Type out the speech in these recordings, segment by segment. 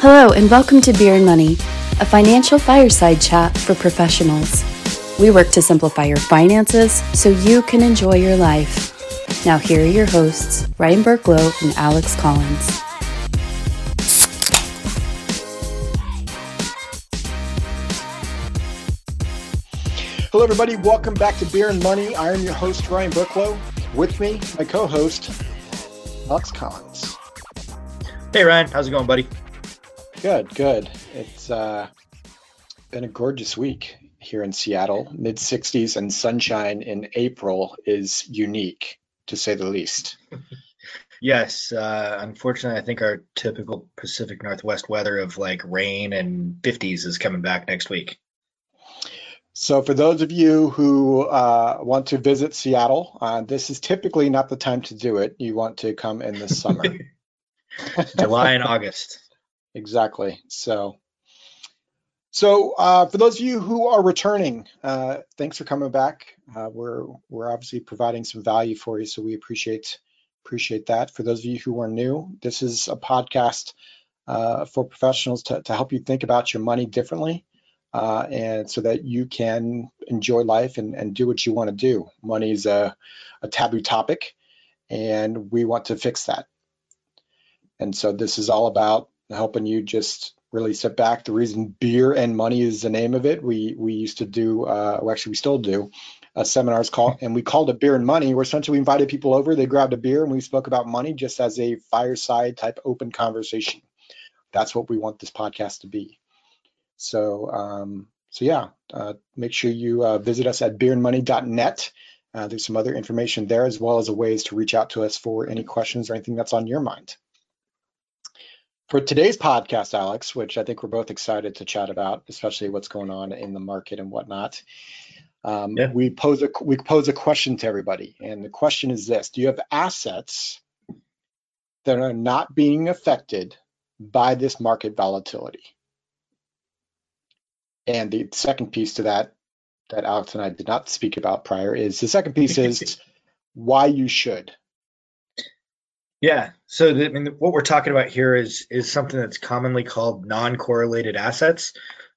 Hello, and welcome to Beer and Money, a financial fireside chat for professionals. We work to simplify your finances so you can enjoy your life. Now, here are your hosts, Ryan Burklo and Alex Collins. Hello, everybody. Welcome back to Beer and Money. I am your host, Ryan Burklo. With me, my co host, Alex Collins. Hey, Ryan. How's it going, buddy? Good, good. It's uh, been a gorgeous week here in Seattle. Mid 60s and sunshine in April is unique, to say the least. yes. Uh, unfortunately, I think our typical Pacific Northwest weather of like rain and 50s is coming back next week. So, for those of you who uh, want to visit Seattle, uh, this is typically not the time to do it. You want to come in the summer. July and August. Exactly. So, so uh, for those of you who are returning, uh, thanks for coming back. Uh, we're we're obviously providing some value for you, so we appreciate appreciate that. For those of you who are new, this is a podcast uh, for professionals to to help you think about your money differently, uh, and so that you can enjoy life and and do what you want to do. Money is a a taboo topic, and we want to fix that. And so this is all about helping you just really sit back. The reason beer and money is the name of it. We we used to do, uh, well, actually we still do, uh, seminars call, and we called it beer and money. Where essentially we invited people over, they grabbed a beer, and we spoke about money just as a fireside type open conversation. That's what we want this podcast to be. So um, so yeah, uh, make sure you uh, visit us at beerandmoney.net. Uh, there's some other information there as well as a ways to reach out to us for any questions or anything that's on your mind. For today's podcast, Alex, which I think we're both excited to chat about, especially what's going on in the market and whatnot, um, yeah. we pose a we pose a question to everybody, and the question is this: Do you have assets that are not being affected by this market volatility? And the second piece to that, that Alex and I did not speak about prior, is the second piece is why you should. Yeah. So the, I mean, what we're talking about here is is something that's commonly called non-correlated assets,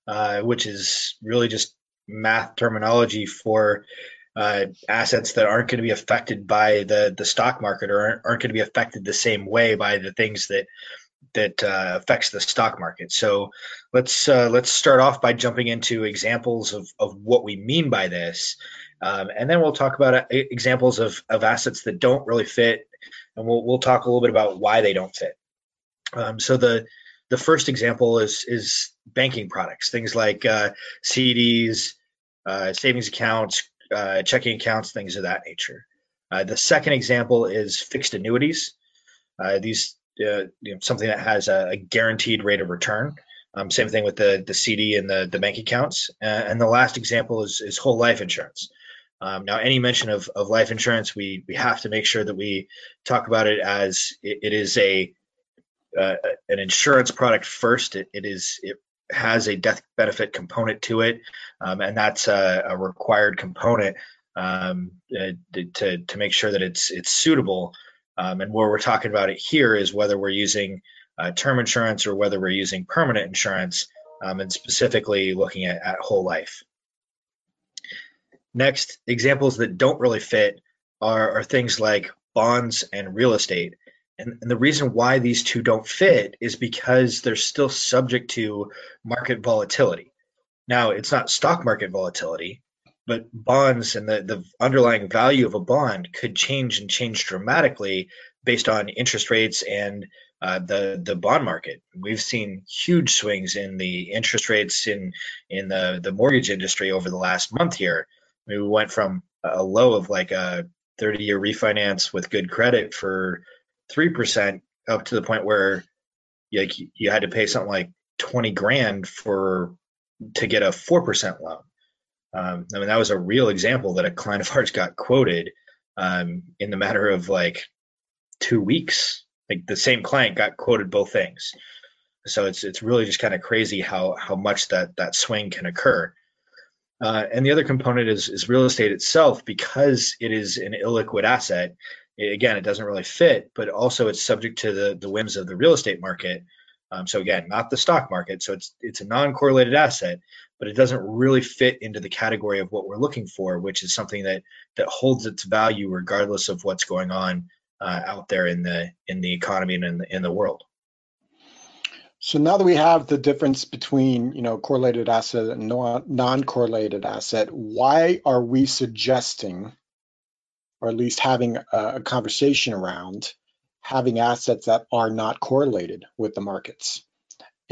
uh, which is really just math terminology for uh, assets that aren't going to be affected by the the stock market or aren't, aren't going to be affected the same way by the things that that uh, affects the stock market. So let's uh, let's start off by jumping into examples of of what we mean by this, um, and then we'll talk about uh, examples of of assets that don't really fit and we'll we'll talk a little bit about why they don't fit. Um, so the the first example is is banking products, things like uh, CDs, uh, savings accounts, uh, checking accounts, things of that nature. Uh, the second example is fixed annuities. Uh, these uh, you know, something that has a, a, guaranteed rate of return. Um, same thing with the the CD and the the bank accounts. and the last example is is whole life insurance. Um, now, any mention of, of life insurance, we we have to make sure that we talk about it as it, it is a uh, an insurance product first. It, it is it has a death benefit component to it, um, and that's a, a required component um, uh, to to make sure that it's it's suitable. Um, and where we're talking about it here is whether we're using uh, term insurance or whether we're using permanent insurance, um, and specifically looking at, at whole life. Next, examples that don't really fit are, are things like bonds and real estate. And, and, the reason why these two don't fit is because they're still subject to market volatility. Now, it's not stock market volatility, but bonds and the, the underlying value of a bond could change and change dramatically based on interest rates and uh, the the bond market. We've seen huge swings in the interest rates in in the the mortgage industry over the last month here we went from a low of like a 30 year refinance with good credit for 3% up to the point where you, like, you had to pay something like 20 grand for to get a 4% loan. Um, I mean, that was a real example that a client of ours got quoted um, in the matter of like two weeks. Like the same client got quoted both things. So it's it's really just kind of crazy how how much that that swing can occur. Uh, and the other component is, is real estate itself because it is an illiquid asset. It, again, it doesn't really fit, but also it's subject to the, the whims of the real estate market. Um, so again, not the stock market. So it's it's a non-correlated asset, but it doesn't really fit into the category of what we're looking for, which is something that that holds its value regardless of what's going on uh, out there in the in the economy and in the, in the world. So now that we have the difference between you know correlated asset and non-correlated asset, why are we suggesting, or at least having a conversation around having assets that are not correlated with the markets?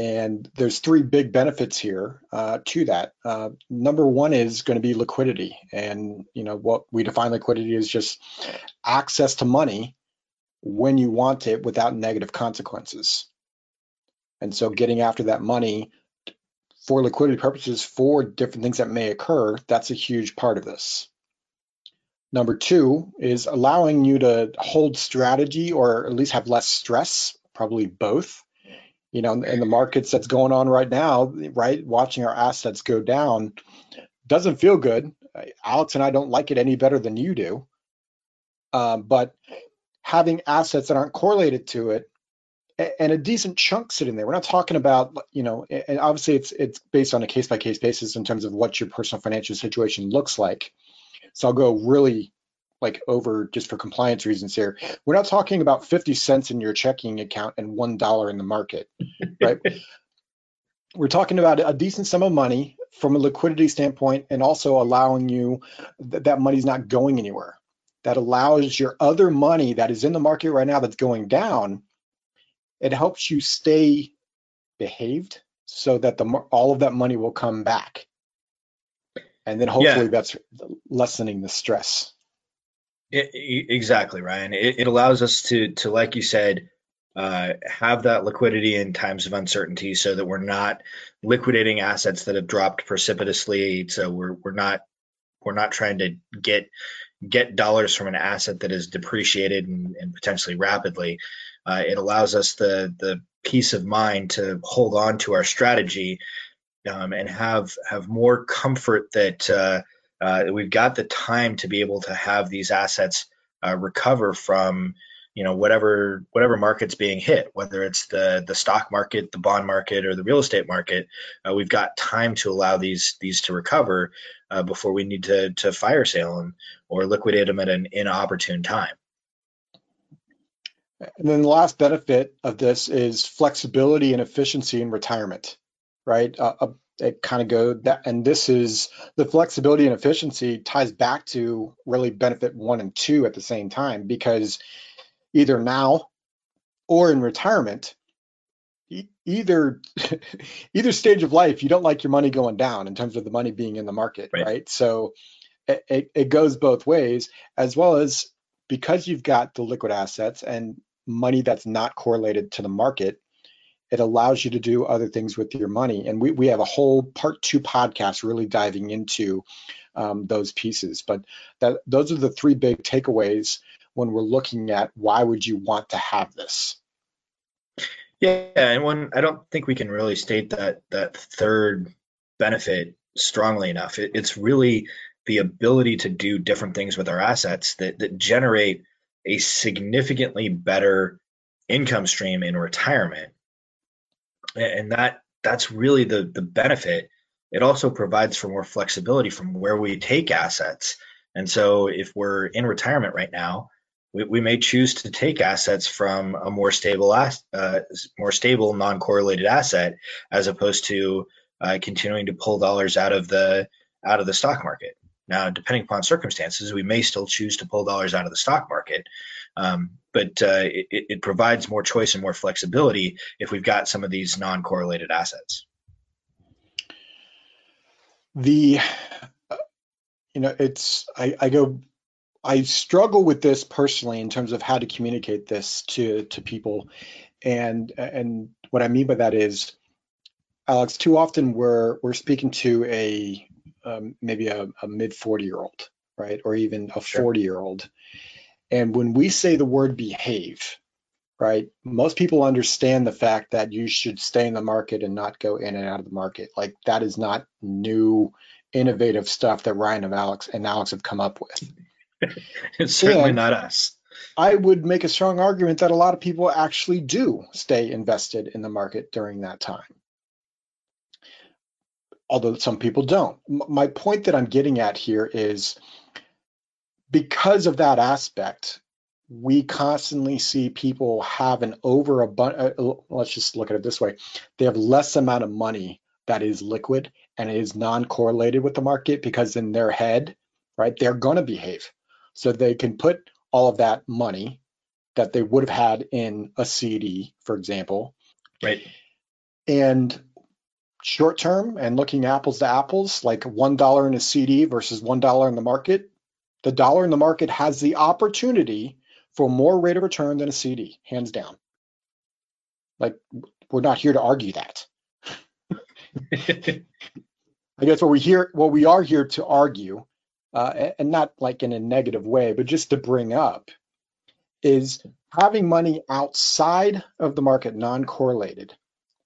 And there's three big benefits here uh, to that. Uh, number one is going to be liquidity, and you know what we define liquidity is just access to money when you want it without negative consequences. And so, getting after that money for liquidity purposes for different things that may occur, that's a huge part of this. Number two is allowing you to hold strategy or at least have less stress, probably both you know, in the markets that's going on right now, right? Watching our assets go down doesn't feel good. Alex and I don't like it any better than you do. Um, but having assets that aren't correlated to it and a decent chunk sitting there. We're not talking about, you know, and obviously it's it's based on a case by case basis in terms of what your personal financial situation looks like. So I'll go really like over just for compliance reasons here. We're not talking about 50 cents in your checking account and one dollar in the market, right? We're talking about a decent sum of money from a liquidity standpoint and also allowing you th- that money's not going anywhere. That allows your other money that is in the market right now that's going down, it helps you stay behaved so that the all of that money will come back. And then hopefully yeah. that's lessening the stress. It, exactly, Ryan. It, it, allows us to, to, like you said, uh, have that liquidity in times of uncertainty, so that we're not liquidating assets that have dropped precipitously. So we're we're not we're not trying to get get dollars from an asset that is depreciated and, and potentially rapidly. Uh, it allows us the the peace of mind to hold on to our strategy um, and have have more comfort that. Uh, uh, we've got the time to be able to have these assets uh, recover from you know whatever whatever market's being hit whether it's the the stock market the bond market or the real estate market uh, we've got time to allow these these to recover uh, before we need to to fire sale them or liquidate them at an inopportune time and then the last benefit of this is flexibility and efficiency in retirement right uh, it kind of go that and this is the flexibility and efficiency ties back to really benefit one and two at the same time because either now or in retirement either either stage of life you don't like your money going down in terms of the money being in the market right, right? so it, it goes both ways as well as because you've got the liquid assets and money that's not correlated to the market it allows you to do other things with your money. And we, we have a whole part two podcast really diving into um, those pieces. But that those are the three big takeaways when we're looking at why would you want to have this. Yeah, and when I don't think we can really state that that third benefit strongly enough. It, it's really the ability to do different things with our assets that that generate a significantly better income stream in retirement and that that's really the the benefit. It also provides for more flexibility from where we take assets. And so, if we're in retirement right now, we, we may choose to take assets from a more stable, uh, more stable, non-correlated asset, as opposed to uh, continuing to pull dollars out of the out of the stock market. Now, depending upon circumstances, we may still choose to pull dollars out of the stock market, um, but uh, it, it, provides more choice and more flexibility if we've got some of these non-correlated assets. The, uh, you know, it's I, I go, I struggle with this personally in terms of how to communicate this to to people, and and what I mean by that is, Alex, too often we're we're speaking to a um, maybe a, a mid 40 year old, right, or even a 40 year old and when we say the word behave, right, most people understand the fact that you should stay in the market and not go in and out of the market. Like that is not new, innovative stuff that Ryan and Alex and Alex have come up with. it's certainly and, not us. I would make a strong argument that a lot of people actually do stay invested in the market during that time. Although some people don't. My point that I'm getting at here is because of that aspect, we constantly see people have an over abundant, uh, let's just look at it this way. They have less amount of money that is liquid and is non-correlated with the market because in their head, right, they're going to behave. So they can put all of that money that they would have had in a CD, for example. Right. And short term and looking apples to apples, like $1 in a CD versus $1 in the market, the dollar in the market has the opportunity for more rate of return than a CD, hands down. Like, we're not here to argue that. I guess what we hear, what we are here to argue, uh, and not like in a negative way, but just to bring up, is having money outside of the market, non-correlated.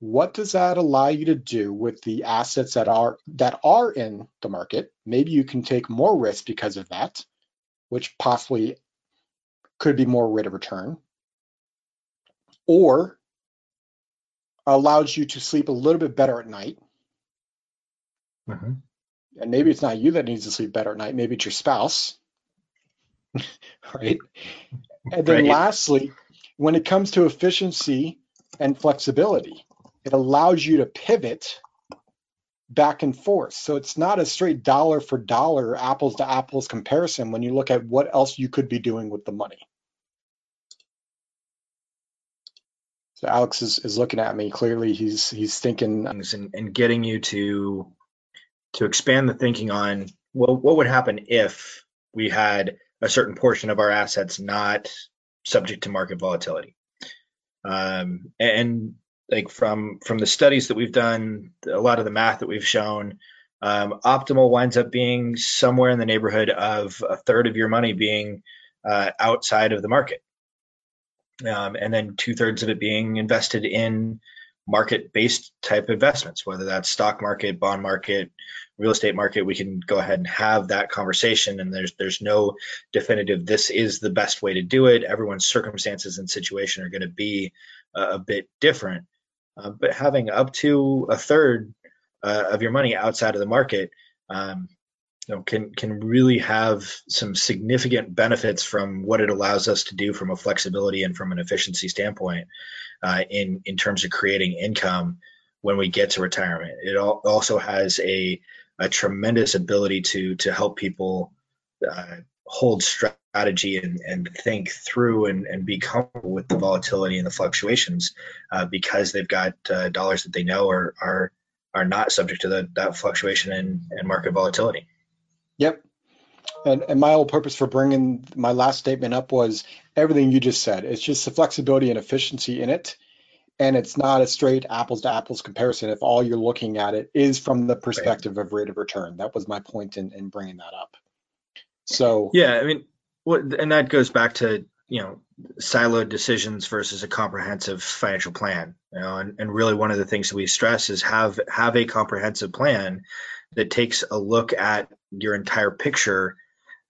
What does that allow you to do with the assets that are that are in the market? Maybe you can take more risk because of that, which possibly could be more rate of return, or allows you to sleep a little bit better at night. Mm-hmm. And maybe it's not you that needs to sleep better at night, maybe it's your spouse. right? And then right. lastly, when it comes to efficiency and flexibility, it allows you to pivot back and forth. So it's not a straight dollar for dollar, apples to apples comparison when you look at what else you could be doing with the money. So Alex is, is looking at me. Clearly, he's he's thinking and, and getting you to to expand the thinking on well, what would happen if we had a certain portion of our assets not subject to market volatility. Um, and like from from the studies that we've done, a lot of the math that we've shown, um, optimal winds up being somewhere in the neighborhood of a third of your money being uh, outside of the market, um, and then two thirds of it being invested in market-based type investments, whether that's stock market, bond market, real estate market. We can go ahead and have that conversation, and there's there's no definitive. This is the best way to do it. Everyone's circumstances and situation are going to be uh, a bit different, uh, but having up to a third uh, of your money outside of the market. Um, you know, can can really have some significant benefits from what it allows us to do from a flexibility and from an efficiency standpoint uh, in in terms of creating income when we get to retirement. It also has a a tremendous ability to to help people uh, hold strategy and, and think through and, and be comfortable with the volatility and the fluctuations uh, because they've got uh, dollars that they know are are are not subject to the, that fluctuation and, and market volatility. Yep. And, and my whole purpose for bringing my last statement up was everything you just said. It's just the flexibility and efficiency in it. And it's not a straight apples to apples comparison if all you're looking at it is from the perspective right. of rate of return. That was my point in, in bringing that up. So, yeah, I mean, what, and that goes back to, you know, siloed decisions versus a comprehensive financial plan. You know, and, and really one of the things that we stress is have have a comprehensive plan that takes a look at your entire picture.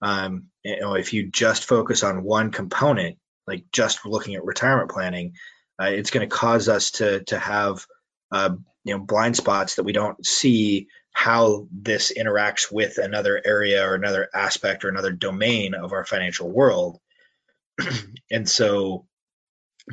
Um, you know, if you just focus on one component, like just looking at retirement planning, uh, it's going to cause us to to have uh, you know blind spots that we don't see how this interacts with another area or another aspect or another domain of our financial world. and so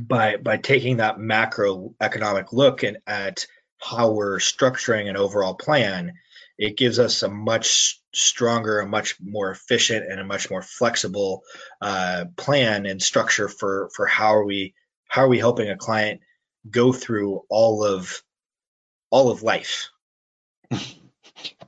by by taking that macroeconomic look and at how we're structuring an overall plan, it gives us a much stronger, a much more efficient, and a much more flexible uh, plan and structure for for how are we how are we helping a client go through all of all of life.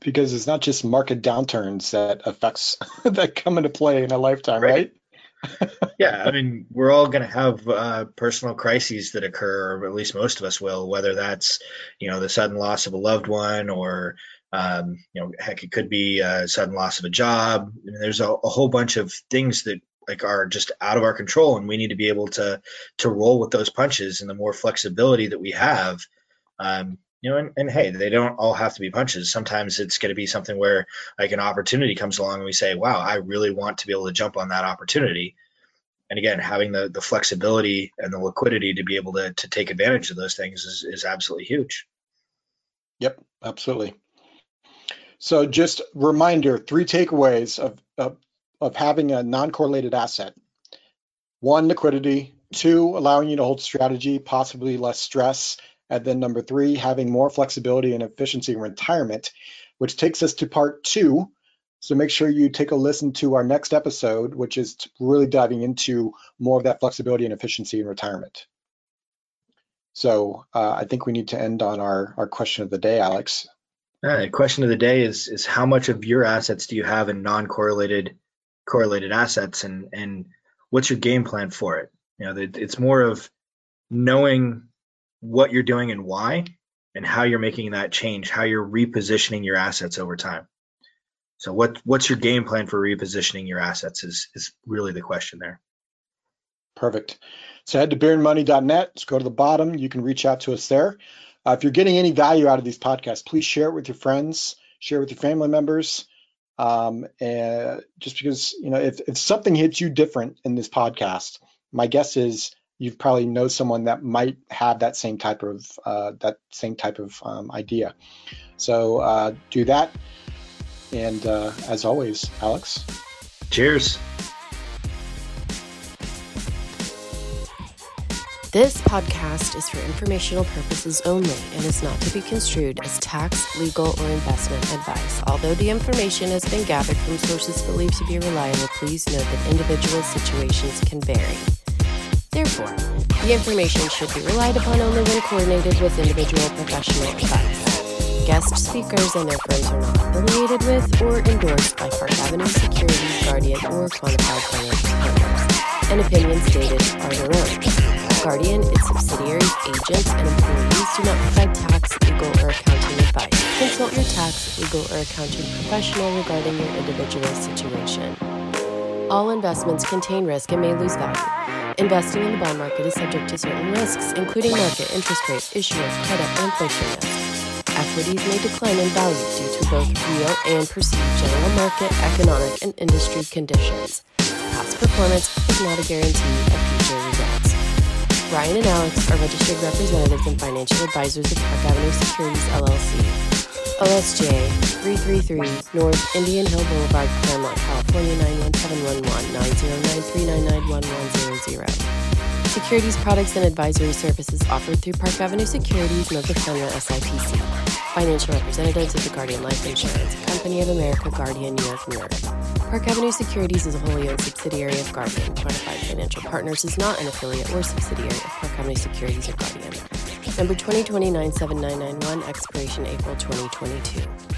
Because it's not just market downturns that affects that come into play in a lifetime, right? right? yeah, I mean, we're all going to have uh, personal crises that occur, or at least most of us will. Whether that's, you know, the sudden loss of a loved one, or um, you know, heck, it could be a sudden loss of a job. I mean, there's a, a, whole bunch of things that like are just out of our control, and we need to be able to to roll with those punches. And the more flexibility that we have, um, you know, and, and, hey, they don't all have to be punches. Sometimes it's going to be something where like an opportunity comes along and we say, wow, I really want to be able to jump on that opportunity. and again, having the the flexibility and the liquidity to be able to to take advantage of those things is is absolutely huge. Yep, absolutely. So just reminder, three takeaways of, of, of having a non-correlated asset. One, liquidity. Two, allowing you to hold strategy, possibly less stress. And then number three, having more flexibility and efficiency in retirement, which takes us to part two. So make sure you take a listen to our next episode, which is really diving into more of that flexibility and efficiency in retirement. So uh, I think we need to end on our, our question of the day, Alex. Uh, question of the day is is how much of your assets do you have in non-correlated correlated assets, and and what's your game plan for it? You know, it's more of knowing what you're doing and why, and how you're making that change, how you're repositioning your assets over time. So what what's your game plan for repositioning your assets is is really the question there. Perfect. So head to beerandmoney.net. Let's go to the bottom. You can reach out to us there. Uh, if you're getting any value out of these podcasts, please share it with your friends, share it with your family members. Um, and just because, you know, if, if something hits you different in this podcast, my guess is you probably know someone that might have that same type of uh, that same type of um, idea. So uh, do that. And uh, as always, Alex. Cheers. This podcast is for informational purposes only and is not to be construed as tax, legal, or investment advice. Although the information has been gathered from sources believed to be reliable, please note that individual situations can vary. Therefore, the information should be relied upon only when coordinated with individual professional advice. Guest speakers and their firms are not affiliated with or endorsed by Park Avenue Securities, Guardian, or Quantified Financial Partners, and opinions stated are their own. Guardian, its subsidiaries, agents, and employees do not provide tax, legal, or accounting advice. Consult your tax, legal, or accounting professional regarding your individual situation. All investments contain risk and may lose value. Investing in the bond market is subject to certain risks, including market interest rate, issuer credit, and inflation risk. Equities may decline in value due to both real and perceived general market, economic, and industry conditions. Past performance is not a guarantee of future results. Ryan and Alex are registered representatives and financial advisors of Park Avenue Securities LLC. OSJ 333 North Indian Hill Boulevard, Claremont, California 91711 90939911100. Securities products and advisory services offered through Park Avenue Securities, FINRA SIPC. Financial representatives of the Guardian Life Insurance Company of America, Guardian, New York, New York. Park Avenue Securities is a wholly owned subsidiary of Guardian. Quantified Financial Partners is not an affiliate or subsidiary of Park Avenue Securities or Guardian. Number 2029 7991, expiration April 2022.